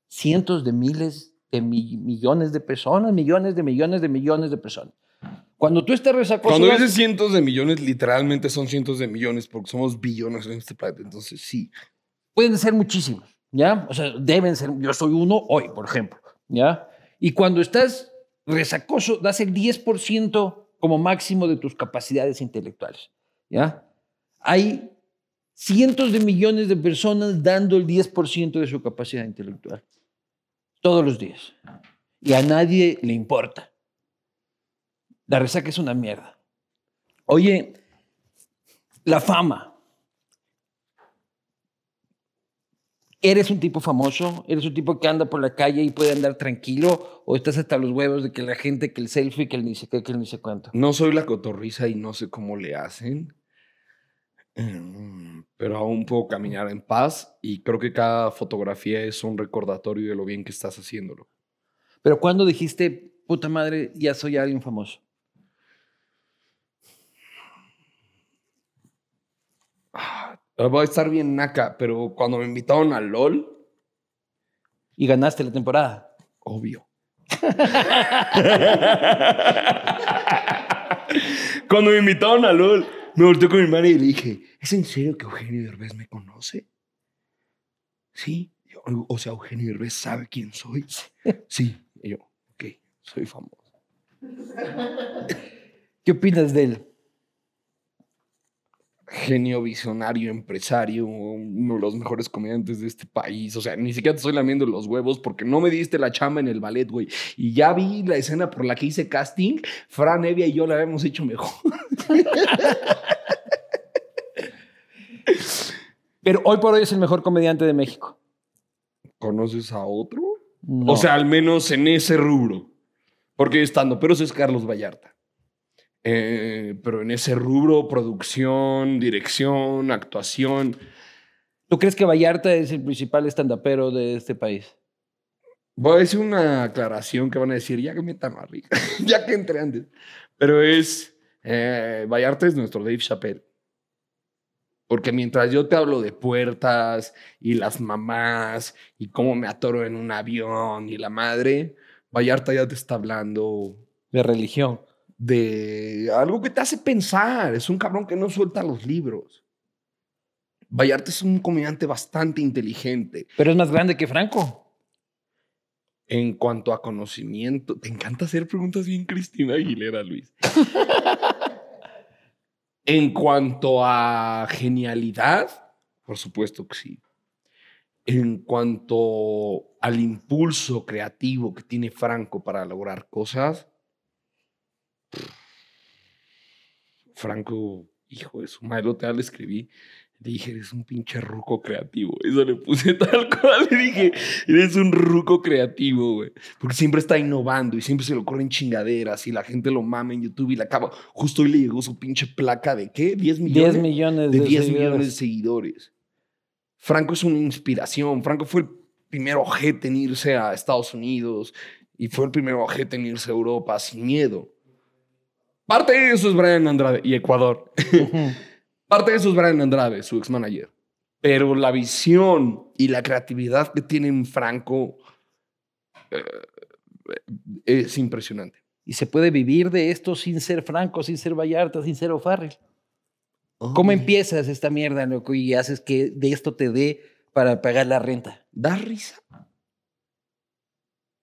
Cientos de miles de mi- millones de personas, millones de millones de millones de personas. Cuando tú estás resacoso. Cuando dices cientos de millones, literalmente son cientos de millones porque somos billones en este planeta. Entonces, sí. pueden ser muchísimos, ¿ya? O sea, deben ser, yo soy uno hoy, por ejemplo, ¿ya? Y cuando estás resacoso, das el 10% como máximo de tus capacidades intelectuales, Hay cientos de millones de personas dando el 10% de su capacidad intelectual, todos los días. Y a nadie le importa. La resaca es una mierda. Oye, la fama. ¿Eres un tipo famoso? ¿Eres un tipo que anda por la calle y puede andar tranquilo? ¿O estás hasta los huevos de que la gente, que el selfie, que el ni sé qué, que el ni sé cuánto? No soy la cotorriza y no sé cómo le hacen. Em, Pero aún puedo caminar en paz y creo que cada fotografía es un recordatorio de lo bien que estás haciéndolo. Pero cuando dijiste, puta madre, ya soy alguien famoso? Ah, Va a estar bien naca, pero cuando me invitaron a LOL, Y ganaste la temporada. obvio. Cuando me invitaron a LOL, me volteé con mi madre y le dije, ¿es en serio que Eugenio Derbez me conoce? Sí. O sea, Eugenio Derbez sabe quién soy. Sí. Y yo, ok, soy famoso. ¿Qué opinas de él? Genio, visionario, empresario, uno de los mejores comediantes de este país. O sea, ni siquiera te estoy lamiendo los huevos porque no me diste la chamba en el ballet, güey. Y ya vi la escena por la que hice casting. Fran Evia y yo la habíamos hecho mejor. Pero hoy por hoy es el mejor comediante de México. ¿Conoces a otro? No. O sea, al menos en ese rubro. Porque estando, pero es Carlos Vallarta. Eh, pero en ese rubro, producción, dirección, actuación. ¿tú crees que Vallarta es el principal estandapero de este país? Voy a decir una aclaración que van a decir, ya que meta más rica, ya que entré antes. Pero es, eh, Vallarta es nuestro Dave Chappelle. Porque mientras yo te hablo de puertas y las mamás y cómo me atoro en un avión y la madre, Vallarta ya te está hablando De religión. De algo que te hace pensar. Es un cabrón que no suelta los libros. Vallarta es un comediante bastante inteligente. Pero es más grande que Franco. En cuanto a conocimiento, te encanta hacer preguntas bien Cristina Aguilera, Luis. en cuanto a genialidad, por supuesto que sí. En cuanto al impulso creativo que tiene Franco para lograr cosas, Franco, hijo de su madre, te le escribí. Le dije, eres un pinche ruco creativo. Eso le puse tal cual. Le dije, eres un ruco creativo, güey. Porque siempre está innovando y siempre se le ocurren chingaderas y la gente lo mama en YouTube y la acaba. Justo hoy le llegó su pinche placa de qué? 10 millones. 10 millones de de 10 seguidores. millones de seguidores. Franco es una inspiración. Franco fue el primer ojete en irse a Estados Unidos y fue el primer ojete en irse a Europa sin miedo. Parte de eso es Brian Andrade y Ecuador. Parte de eso es Brian Andrade, su ex manager. Pero la visión y la creatividad que tiene en Franco eh, es impresionante. Y se puede vivir de esto sin ser Franco, sin ser Vallarta, sin ser O'Farrell. ¿Cómo empiezas esta mierda, loco, y haces que de esto te dé para pagar la renta? ¿Das risa?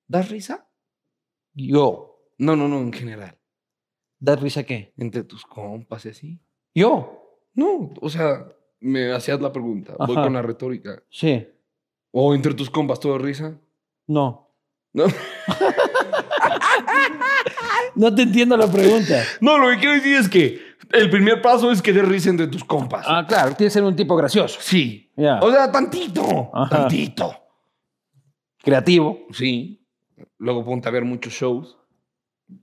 ¿Das risa? Yo. No, no, no, en general. ¿Das risa qué? Entre tus compas y así. Yo. No, o sea, me hacías la pregunta. Voy con la retórica. Sí. O entre tus compas, ¿todo risa? No. No. No te entiendo la pregunta. no, lo que quiero decir es que el primer paso es que des risa entre tus compas. Ah, claro, tienes que ser un tipo gracioso. Sí. Ya. O sea, tantito. Ajá. Tantito. Creativo. Sí. Luego ponte a ver muchos shows.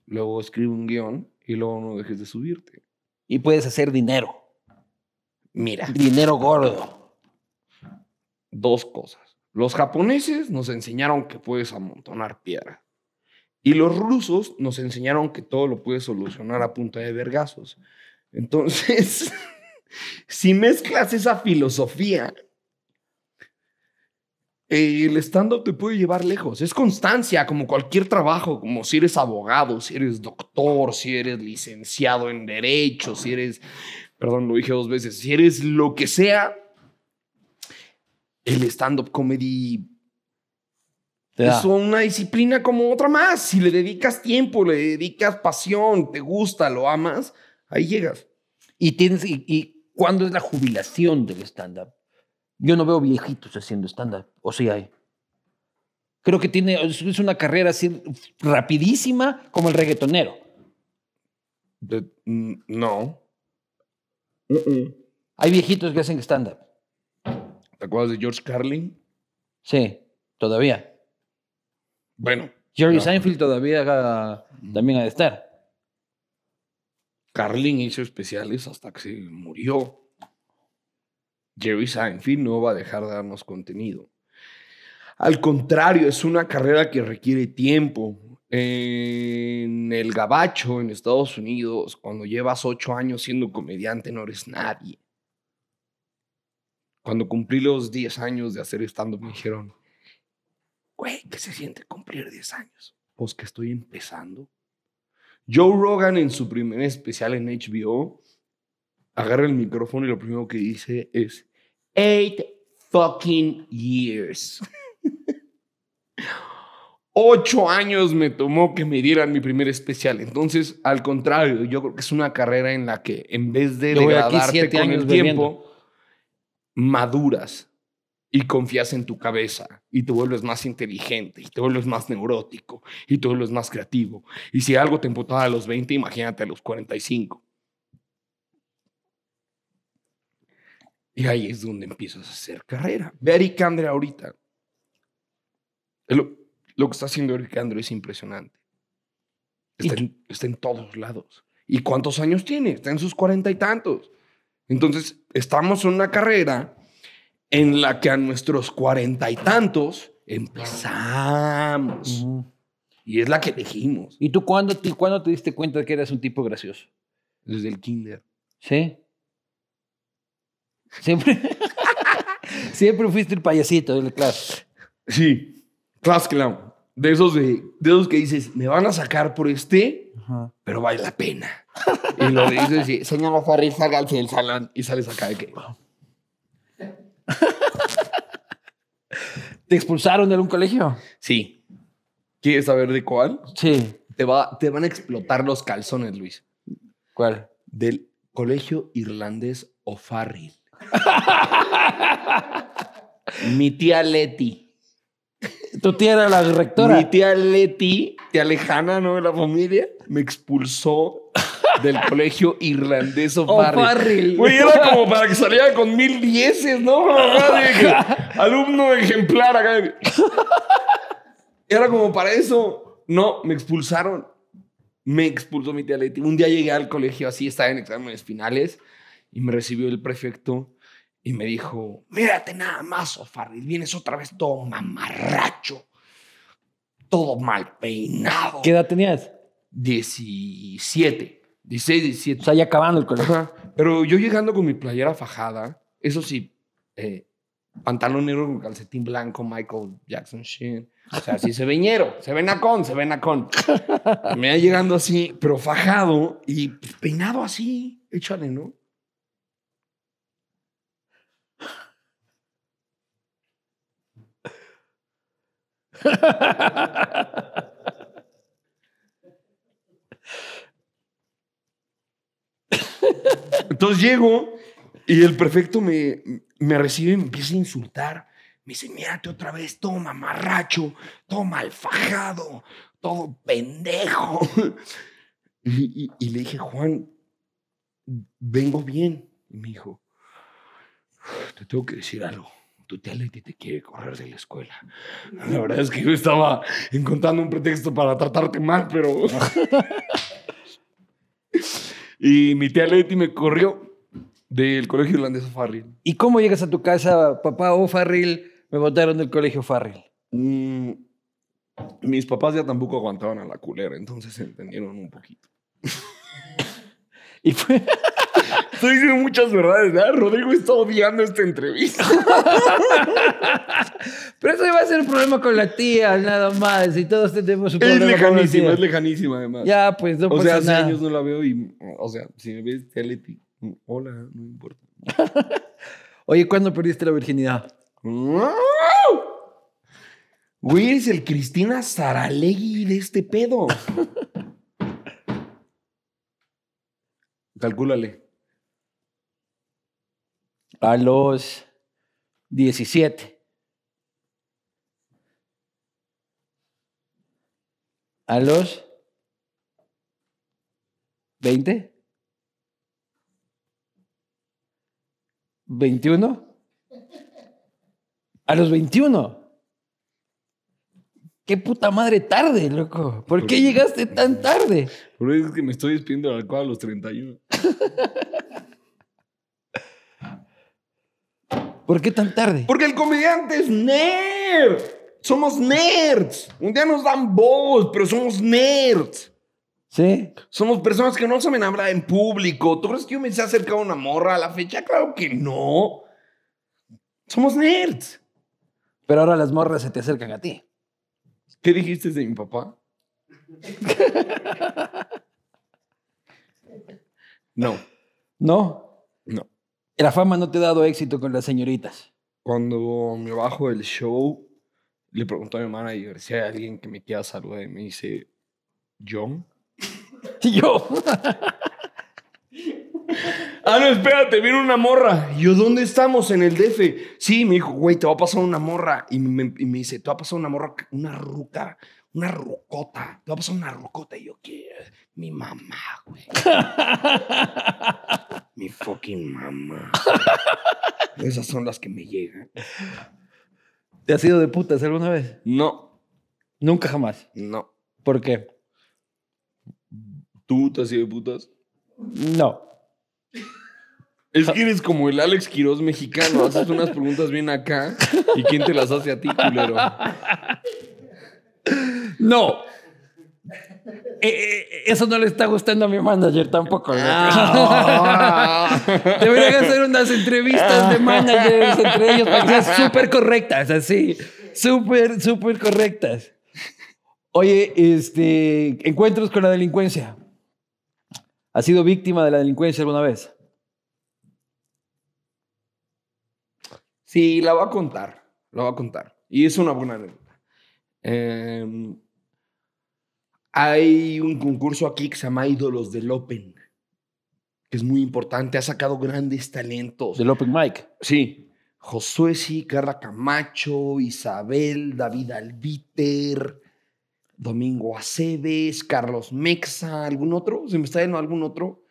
Luego escribe un guion y luego no dejes de subirte. Y puedes hacer dinero. Mira, Dinero gordo. dos cosas. Los japoneses nos enseñaron que puedes amontonar piedra. Y los rusos nos enseñaron que todo lo puedes solucionar a punta de vergazos. Entonces, si mezclas esa filosofía el stand-up te puede llevar lejos. Es constancia, como cualquier trabajo, como si eres abogado, si eres doctor, si eres licenciado en derecho, si eres, perdón, lo dije dos veces, si eres lo que sea, el stand-up comedy es una disciplina como otra más. Si le dedicas tiempo, le dedicas pasión, te gusta, lo amas, ahí llegas. Y tienes, y, y ¿cuándo es la jubilación del stand-up? Yo no veo viejitos haciendo stand-up, o sí hay. Creo que tiene, es una carrera así rapidísima como el reggaetonero. De- mm, no. Hay viejitos que hacen stand-up. ¿Te acuerdas de George Carlin? Sí, todavía. Bueno, Jerry No. Seinfeld todavía haga- también ha de estar. Carlin hizo especiales hasta que se murió. Jerry Seinfeld no va a dejar de darnos contenido. Al contrario, es una carrera que requiere tiempo. En el gabacho, en Estados Unidos, cuando llevas ocho años siendo comediante, no eres nadie. Cuando cumplí los 10 años de hacer stand-up, me dijeron, güey, ¿qué se siente cumplir 10 años? Pues que estoy empezando. Joe Rogan en su primer especial en HBO agarra el micrófono y lo primero que dice es eight fucking years. Ocho años me tomó que me dieran mi primer especial. Entonces, al contrario, yo creo que es una carrera en la que en vez de Yo degradarte con años el tiempo, maduras y confías en tu cabeza y te vuelves más inteligente y te vuelves más neurótico y te vuelves más creativo. Y si algo te emputaba a los 20, imagínate a los 45. Y ahí es donde empiezas a hacer carrera. Ve a Eric Andre ahorita. Lo, lo que está haciendo Eric Andre es impresionante. Está en, está en todos lados. ¿Y cuántos años tiene? Está en sus cuarenta y tantos. Entonces, estamos en una carrera en la que a nuestros cuarenta y tantos empezamos. Y es la que elegimos ¿Y tú cuándo te, cuándo te diste cuenta de que eras un tipo gracioso? desde el kinder. ¿Sí? Siempre. Siempre fuiste el payasito de la clase. Sí, class clown. De esos, de, de esos que dices, me van a sacar por este, pero vale la pena. Y lo dices y, señor Farrell, sálgase del salón. Y sales acá de que... ¿Te expulsaron de algún colegio? Sí. ¿Quieres saber de cuál? Sí. Te, va, te van a explotar los calzones, Luis. ¿Cuál? Del colegio irlandés O'Farrill. Mi tía Leti. Tu tía era la rectora. Mi tía Leti, tía lejana, ¿no? De la familia, me expulsó del colegio irlandés. O'Farrill. Güey, era como para que saliera con mil dieces, ¿no? Alumno ejemplar acá. Era como para eso. No, me expulsaron. Me expulsó mi tía Leti. Un día llegué al colegio así, estaba en exámenes finales y me recibió el prefecto y me dijo, mírate nada más, O'Farrill, vienes otra vez todo mamarracho, todo mal peinado. ¿Qué edad tenías? 17, 16, 17. O sea, ya acabando el colegio. Ajá. Pero yo llegando con mi playera fajada, eso sí, eh, pantalón negro con calcetín blanco, Michael Jackson shit. O sea, sí se ve ñero, se ve nacón, se ve nacón. Me va llegando así, pero fajado y peinado así, échale, ¿no? Entonces llego y el prefecto me, me recibe y me empieza a insultar. Me dice, mírate otra vez, todo mamarracho, todo malfajado, todo pendejo. Y, y- y le dije, Juan, vengo bien. Y me dijo, te tengo que decir algo. Tu tía Leti te quiere correr de la escuela. La verdad es que yo estaba encontrando un pretexto para tratarte mal, pero... y mi tía Leti me corrió del colegio irlandés Farrell. ¿Y cómo llegas a tu casa, papá o Farril? Me botaron del colegio Farril. Mm, mis papás ya tampoco aguantaban a la culera, entonces se entendieron un poquito. Y fue... Estoy diciendo muchas verdades, ¿verdad? Rodrigo está odiando esta entrevista. Pero eso iba a ser el problema con la tía, nada más. Y todos tenemos un Es problema con la lejanísima, tía. es lejanísima además. Ya, pues no o pasa sea, hace nada. años no la veo y, o sea, si me ves, tía Leti, hola, no importa. Oye, ¿cuándo perdiste la virginidad? Güey, eres el Cristina Saralegui de este pedo. Calcúlale. A los 17. A los 20. 21. A los 21. Qué puta madre tarde, loco. ¿Por qué llegaste tan tarde? Pero es que me estoy despidiendo del alcohol a los 31. ¿Por qué tan tarde? Porque el comediante es nerd. Somos nerds. Un día nos dan voz, pero somos nerds. ¿Sí? Somos personas que no saben hablar en público. ¿Tú crees que yo me sé acercar a una morra a la fecha? Claro que no. Somos nerds. Pero ahora las morras se te acercan a ti. ¿Qué dijiste de mi papá? No, ¿No? no. La fama no te ha dado éxito con las señoritas. Cuando me bajo del show, le pregunto a mi manager si hay alguien que me quiera saludar y me dice, ¿John? Yo. Ah, no, espérate, viene una morra. Y yo, ¿dónde estamos? En el DF. Sí, me dijo, güey, te va a pasar una morra. Y me, y me dice, te va a pasar una morra, una ruca, una rucota. Te va a pasar una rucota. Y yo, ¿qué? Mi mamá, güey. Mi fucking mamá. Esas son las que me llegan. ¿Te has ido de putas alguna vez? No, Nunca jamás. no. ¿Por qué? ¿Tú te has ido de putas? No. Es que eres como el Alex Quiroz mexicano. Haces unas preguntas bien acá. ¿Y quién te las hace a ti, culero? No. Eh, eh, eso no le está gustando a mi manager tampoco. ¿no? Deberían hacer unas entrevistas de managers entre ellos para que sean súper correctas, así. Súper, súper correctas. Oye, este, encuentros con la delincuencia. ¿Has sido víctima de la delincuencia alguna vez? Sí, la voy a contar. La voy a contar. Y es una buena anécdota. Em, hay un concurso aquí que se llama Ídolos del Open, que es muy importante. Ha sacado grandes talentos. Del Open Mic. Sí. Josué sí, Carla Camacho, Isabel, David Albiter, Domingo Aceves, Carlos Mexa, ¿algún otro? ¿Se me está yendo algún otro?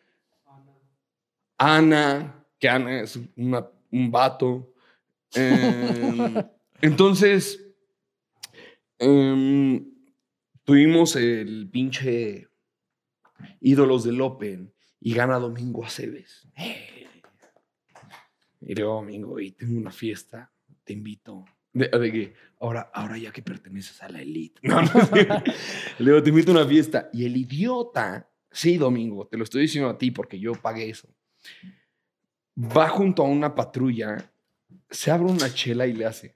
Ana, que Ana es una- un vato. Em, entonces, em, tuvimos el pinche ídolos del Open y gana Domingo Aceves. Y luego, Domingo, y tengo una fiesta, te invito. De, de que ahora, ahora ya que perteneces a la elite. No, no. Le digo, te invito a una fiesta. Y el idiota, sí, Domingo, te lo estoy diciendo a ti porque yo pagué eso. Va junto a una patrulla, se abre una chela y le hace.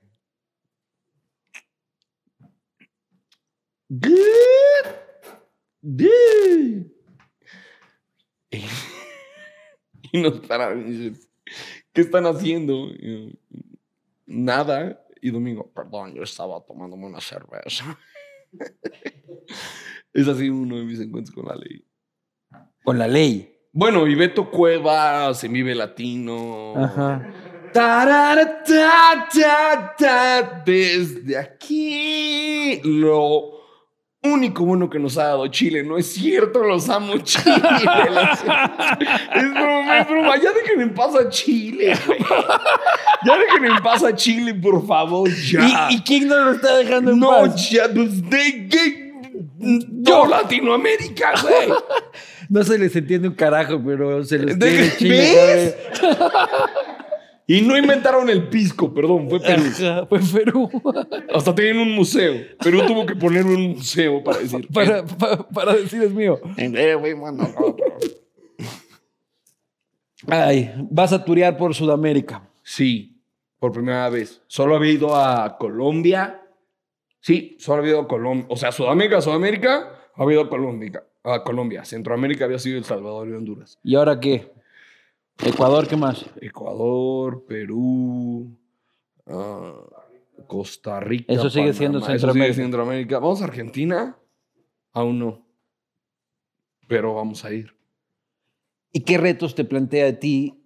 Good. Y, nos pararon y ¿qué están haciendo? Nada. Y Domingo, perdón, yo estaba tomándome una cerveza. es así uno de mis encuentros con la ley. Con la ley. Bueno, y Beto Cuevas, en Vive Latino. Ajá. Tarara, ta, ta, ta, Desde aquí, lo único bueno que nos ha dado Chile. No es cierto, los amo Chile. es broma, es broma. Ya dejen en paz a Chile, güey. Ya dejen en paz a Chile, por favor, ya. ¿Y, y quién no lo está dejando en no, paz? ya, pues, de qué. Yo, Latinoamérica, güey. No se les entiende un carajo, pero se les ¿De entiende Chile, ves? Y no inventaron el pisco, perdón, fue Perú. Ajá, Fue Perú. Hasta tienen un museo. Perú tuvo que poner un museo para decir. para, pa- para decir es mío. Güey, mano, no, pero- Ay, vas a turear por Sudamérica. Sí, por primera vez. Solo había ido a Colombia. Sí, solo había ido a Colombia. O sea, Sudamérica, Sudamérica, había ido a Colombia. A Colombia. Centroamérica había sido El Salvador y Honduras. ¿Y ahora qué? Ecuador, ¿qué más? Ecuador, Perú, ah, Costa Rica. Eso sigue siendo Panamá. Eso Centroamérica. sigue Centroamérica. ¿Vamos a Argentina? Aún no. Pero vamos a ir. ¿Y qué retos te plantea a ti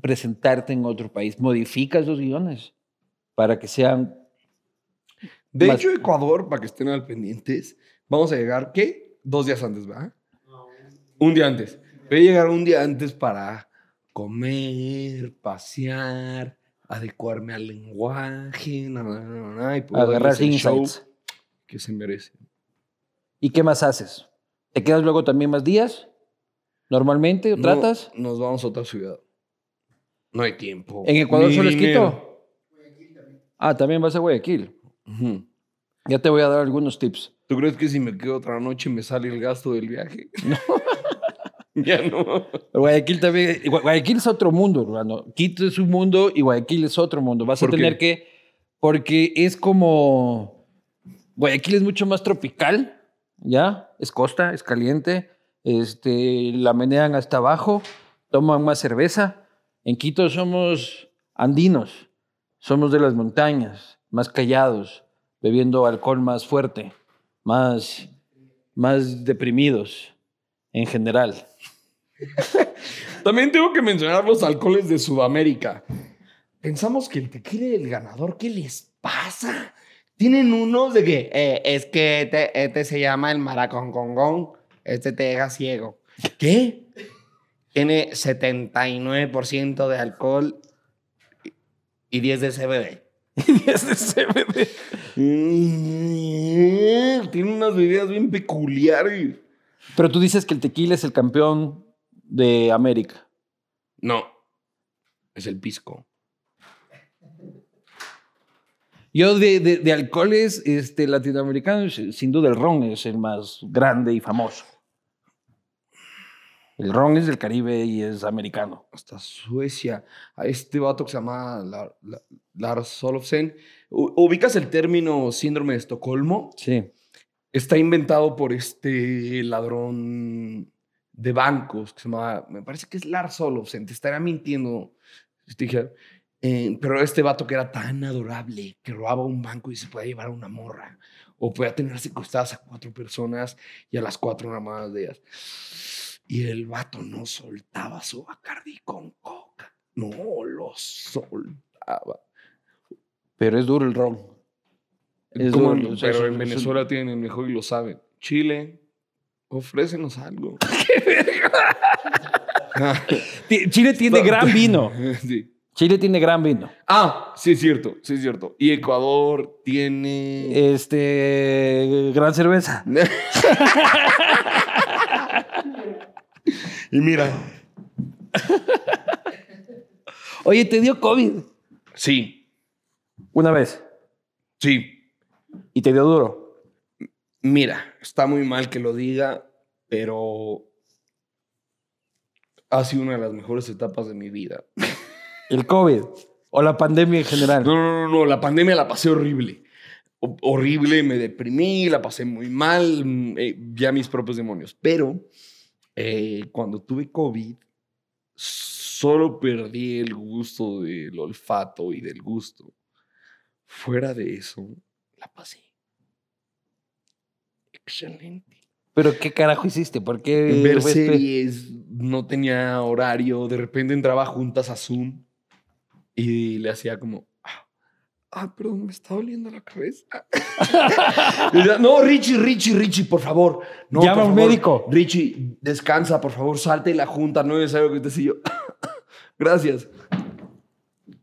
presentarte en otro país? ¿Modificas los guiones para que sean... De Más- hecho, Ecuador, para que estén al pendientes, vamos a llegar, ¿qué? Dos días antes, ¿va? Un día antes. Voy a llegar un día antes para comer, pasear, adecuarme al lenguaje, na, na, na, y poder agarrar insights? que se merece. ¿Y qué más haces? ¿Te quedas luego también más días? ¿Normalmente? ¿O No, tratas? nos vamos a otra ciudad. No hay tiempo. ¿En Ecuador ni solo es. Quito? Ah, también vas a Guayaquil. Ujú. Ya te voy a dar algunos tips. ¿Tú crees que si me quedo otra noche me sale el gasto del viaje? No. ya no. Guayaquil también. Gua- Guayaquil es otro mundo, hermano. Quito es un mundo y Guayaquil es otro mundo. Vas a tener que. Porque es como. Guayaquil es mucho más tropical, ¿ya? Es costa, es caliente. Este, la menean hasta abajo, toman más cerveza. En Quito somos andinos, somos de las montañas, más callados, bebiendo alcohol más fuerte, más, más deprimidos en general. También tengo que mencionar los alcoholes de Sudamérica. Pensamos que el tequila es el ganador. ¿Qué les pasa? Tienen unos de que... Eh, es que este, este se llama el maracongongón. Este te deja ciego. ¿Qué? Tiene 79% de alcohol y- y 10 de CBD. Mm, Tienen unas bebidas bien peculiares. Pero tú dices que el tequila es el campeón de América. No. Es el pisco. Yo de, de- de alcoholes este, latinoamericanos, sin duda el ron es el más grande y famoso. El ron es del Caribe y es americano. Hasta Suecia. A este vato que se llama Lar- La- Lars Olofsen. ¿Ubicas el término síndrome de Estocolmo? Sí. Está inventado por este ladrón de bancos que se llama, me parece que es Lars Olofsen, te estaría mintiendo. Eh, pero este vato que era tan adorable que robaba un banco y se podía llevar a una morra o podía tener secuestradas a cuatro personas y a las cuatro nada más de ellas. Y el vato no soltaba su Bacardi con coca. No lo soltaba. Pero es duro el ron. Es ¿Cómo duro, pero en Venezuela tienen el mejor y lo saben. Chile, ofrécenos algo. Ti- Chile tiene gran vino. Sí. Chile tiene gran vino. Ah, sí es cierto, sí es cierto. Y Ecuador tiene... Este, gran cerveza. y mira, Oye, te dio COVID sí, una vez sí. y te dio duro. Mira, está muy mal que lo diga, pero ha sido una de las mejores etapas de mi vida. El COVID o la pandemia en general. No, no, no, no, la pandemia la pasé horrible. O- horrible, me deprimí, la pasé muy mal, mm, eh, vi a mis propios demonios. Pero eh, cuando tuve COVID, solo perdí el gusto del olfato y del gusto. Fuera de eso, la pasé. Excelente. Pero ¿qué carajo hiciste? ¿Por qué? Ver series, no tenía horario, de repente entraba juntas a Zoom y le hacía como, ah, ah, perdón, me está doliendo la cabeza. No, Richie, Richie, Richie, por favor. No, Llama por a un favor, médico. Richie, descansa, por favor, salte de la junta, no es necesario que y yo. Gracias.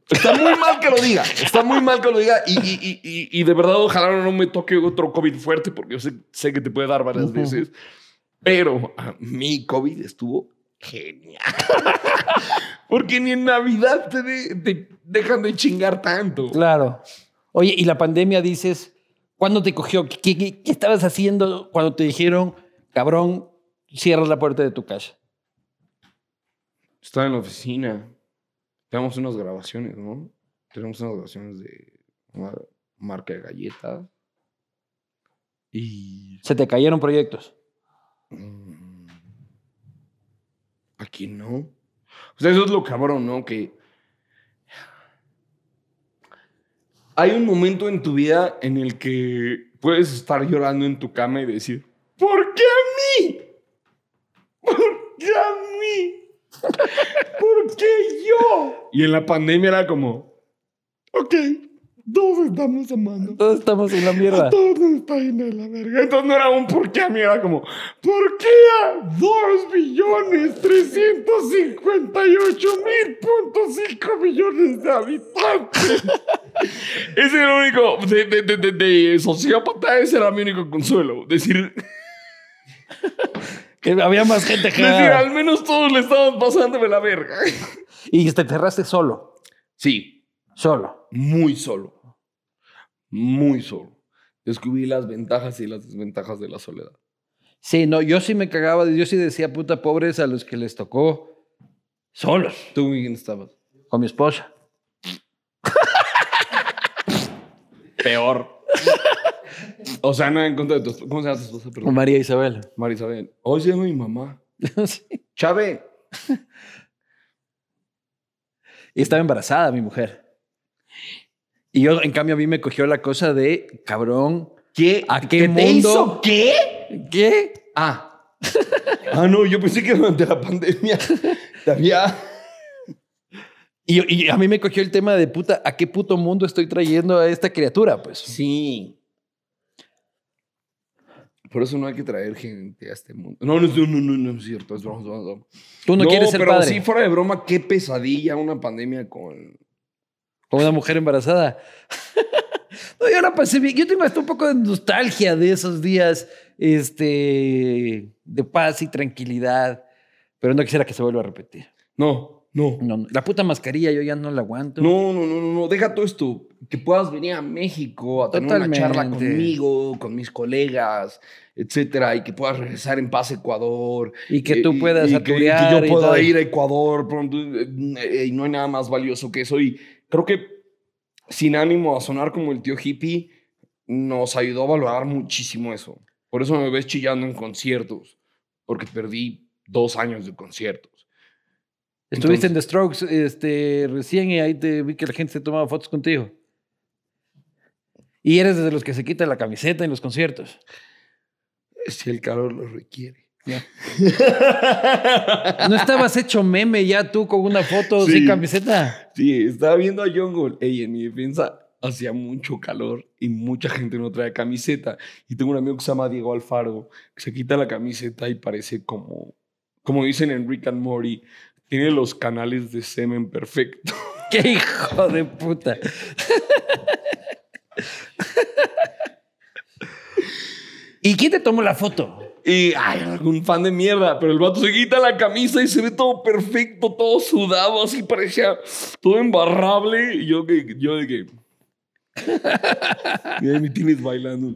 Está muy mal que lo diga, está muy mal que lo diga y, y- y- y- de verdad ojalá no me toque otro COVID fuerte porque yo sé, sé que te puede dar varias Ujú. veces, pero a mi COVID estuvo genial. porque ni en Navidad te, de- te dejan de chingar tanto. Claro. Oye, y la pandemia dices, ¿cuándo te cogió? ¿Qué, qué- qué- qué estabas haciendo cuando te dijeron, cabrón, cierras la puerta de tu casa? Estaba en la oficina. Tenemos unas grabaciones, ¿no? Tenemos unas grabaciones de una marca de galletas. Y. Se te cayeron proyectos. mm, Aquí no. O sea, eso es lo cabrón, ¿no? Que. Hay un momento en tu vida en el que puedes estar llorando en tu cama y decir: ¿Por qué a mí? ¿Por qué a mí? ¿Por qué yo? Y en la pandemia era como: Ok, todos estamos amando. Todos estamos en la mierda. A todos nos está yendo de la verga. Entonces no era un por qué a mí, era como, ¿por qué a 2 billones 358 mil punto 5 millones de habitantes? ese era el único, de, de, de, de, de sociópata, ese era mi único consuelo. Decir, Que había más gente que... decir, al menos todos le estaban pasando de la verga. Y te cerraste solo. Sí, Solo. muy solo. Muy solo. Descubrí las ventajas y las desventajas de la soledad. Sí, no, yo sí me cagaba, yo sí decía puta pobres a los que les tocó solos, ¿Tú con quién estabas? con mi esposa. Peor. O sea, no en contra de tu esposa. ¿Cómo se llama tu esposa? Perdón. María Isabel. María Isabel. Hoy se llama mi mamá. Sí. Chave. Y estaba embarazada mi mujer. Y yo, en cambio, a mí me cogió la cosa de, cabrón, ¿Qué? ¿A qué ¿Qué te mundo? hizo qué? ¿qué? Ah. ah, no, yo pensé que durante la pandemia te había... Y, y a mí me cogió el tema de puta, ¿a qué puto mundo estoy trayendo a esta criatura? Pues. Sí. Por eso no hay que traer gente a este mundo. No, no, no, no, no, no es cierto. Es broma, es broma, es broma. Tú no, quieres ser pero padre sí, fuera de broma, qué pesadilla una pandemia con... con una mujer embarazada. no, yo la pasé bien. Yo tengo hasta un poco de nostalgia de esos días este, de paz y tranquilidad, pero no quisiera que se vuelva a repetir. No, no. La puta mascarilla yo ya no la aguanto. No, no, no, no, no. Deja todo esto. Que puedas venir a México a tener una charla conmigo, con mis colegas, etcétera, y que puedas regresar en paz a Ecuador. Y que tú puedas y que- aturear que y yo pueda todo. ir a Ecuador pronto. eh, Y no hay nada más valioso que eso. Y creo que, sin ánimo a sonar como el tío hippie, nos ayudó a valorar muchísimo eso. Por eso me ves chillando en conciertos, porque perdí dos años de conciertos. Estuviste en The Strokes este, recién y ahí te vi que la gente se tomaba fotos contigo. Y eres de los que se quita la camiseta en los conciertos. Si el calor lo requiere. ¿No estabas hecho meme ya tú con una foto Sí. sin camiseta? Sí, estaba viendo a Jungle. Ey, en mi defensa hacía mucho calor y mucha gente no trae camiseta. Y tengo un amigo que se llama Diego Alfaro, que se quita la camiseta y parece como, como dicen en Rick and Morty, tiene los canales de semen perfecto. ¡Qué hijo de puta! ¿Y quién te tomó la foto? Y, ay, algún fan de mierda, pero el vato se quita la camisa y se ve todo perfecto, todo sudado, así parecía todo embarrable. Y yo, que, yo de que... Y ahí me tienes bailando.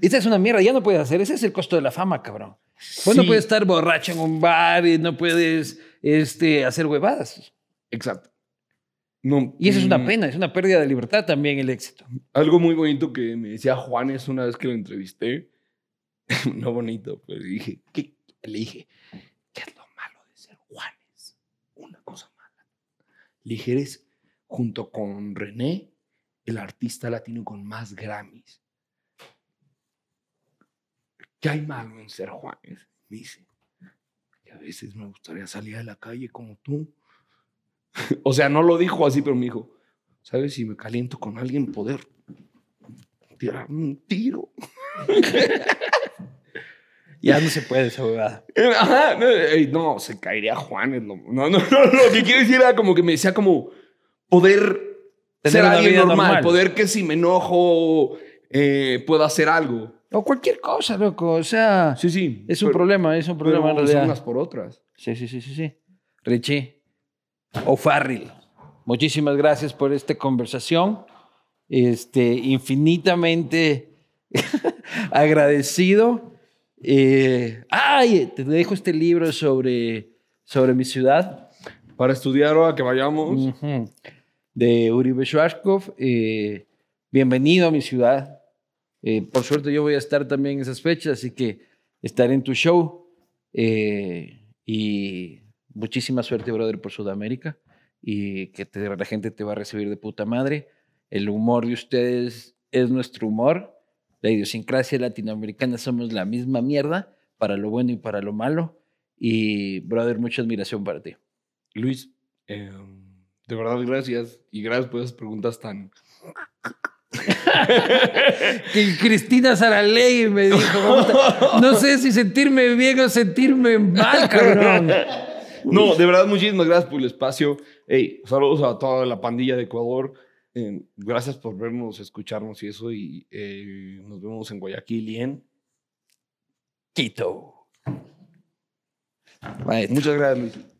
Esa es una mierda, ya no puedes hacer. Ese es el costo de la fama, cabrón. Vos no Sí. puedes estar borracho en un bar y no puedes este, hacer huevadas. Exacto. No, Y eso es una mm, pena, es una pérdida de libertad también el éxito. Algo muy bonito que me decía Juanes una vez que lo entrevisté. no bonito, pero dije, ¿qué? Le dije, ¿qué es lo malo de ser Juanes? Una cosa mala. Le dije, eres, junto con René, el artista latino con más Grammys. ¿Qué hay malo en ser Juanes? Me dice, que a veces me gustaría salir a la calle como tú. o sea, no lo dijo así, pero me dijo, ¿sabes? Si me caliento con alguien, poder tirarme un tiro. Ya no se puede esa huevada. Ajá, no, ey, no, se caería Juanes. No, no, no, no, lo que quiero decir era como que me decía como poder Tener ser alguien normal. poder que si me enojo eh, pueda hacer algo. O cualquier cosa, loco. O sea, Sí, sí. es un pero- problema, es un problema en realidad. unas por otras. Sí, sí, sí, sí, sí. Richie O'Farrill, muchísimas gracias por esta conversación. Este, infinitamente agradecido. Eh, ay, te dejo este libro sobre, sobre mi ciudad. Para estudiar ahora que vayamos. De Uribe Schwarzkopf. Eh, bienvenido a mi ciudad. Eh, por suerte yo voy a estar también en esas fechas, así que estaré en tu show. Eh, y muchísima suerte, brother, por Sudamérica. Y que te- la gente te va a recibir de puta madre. El humor de ustedes es nuestro humor. La idiosincrasia latinoamericana somos la misma mierda, para lo bueno y para lo malo. Y, brother, mucha admiración para ti. Luis, eh, de verdad, gracias. Y gracias por esas preguntas tan que Cristina Saralegui me dijo, no sé si sentirme bien o sentirme mal, cabrón. No, de verdad, muchísimas gracias por el espacio. Hey, saludos a toda la pandilla de Ecuador. Eh, gracias por vernos, escucharnos y eso. Y eh, nos vemos en Guayaquil y en Quito. Muchas gracias, Luis.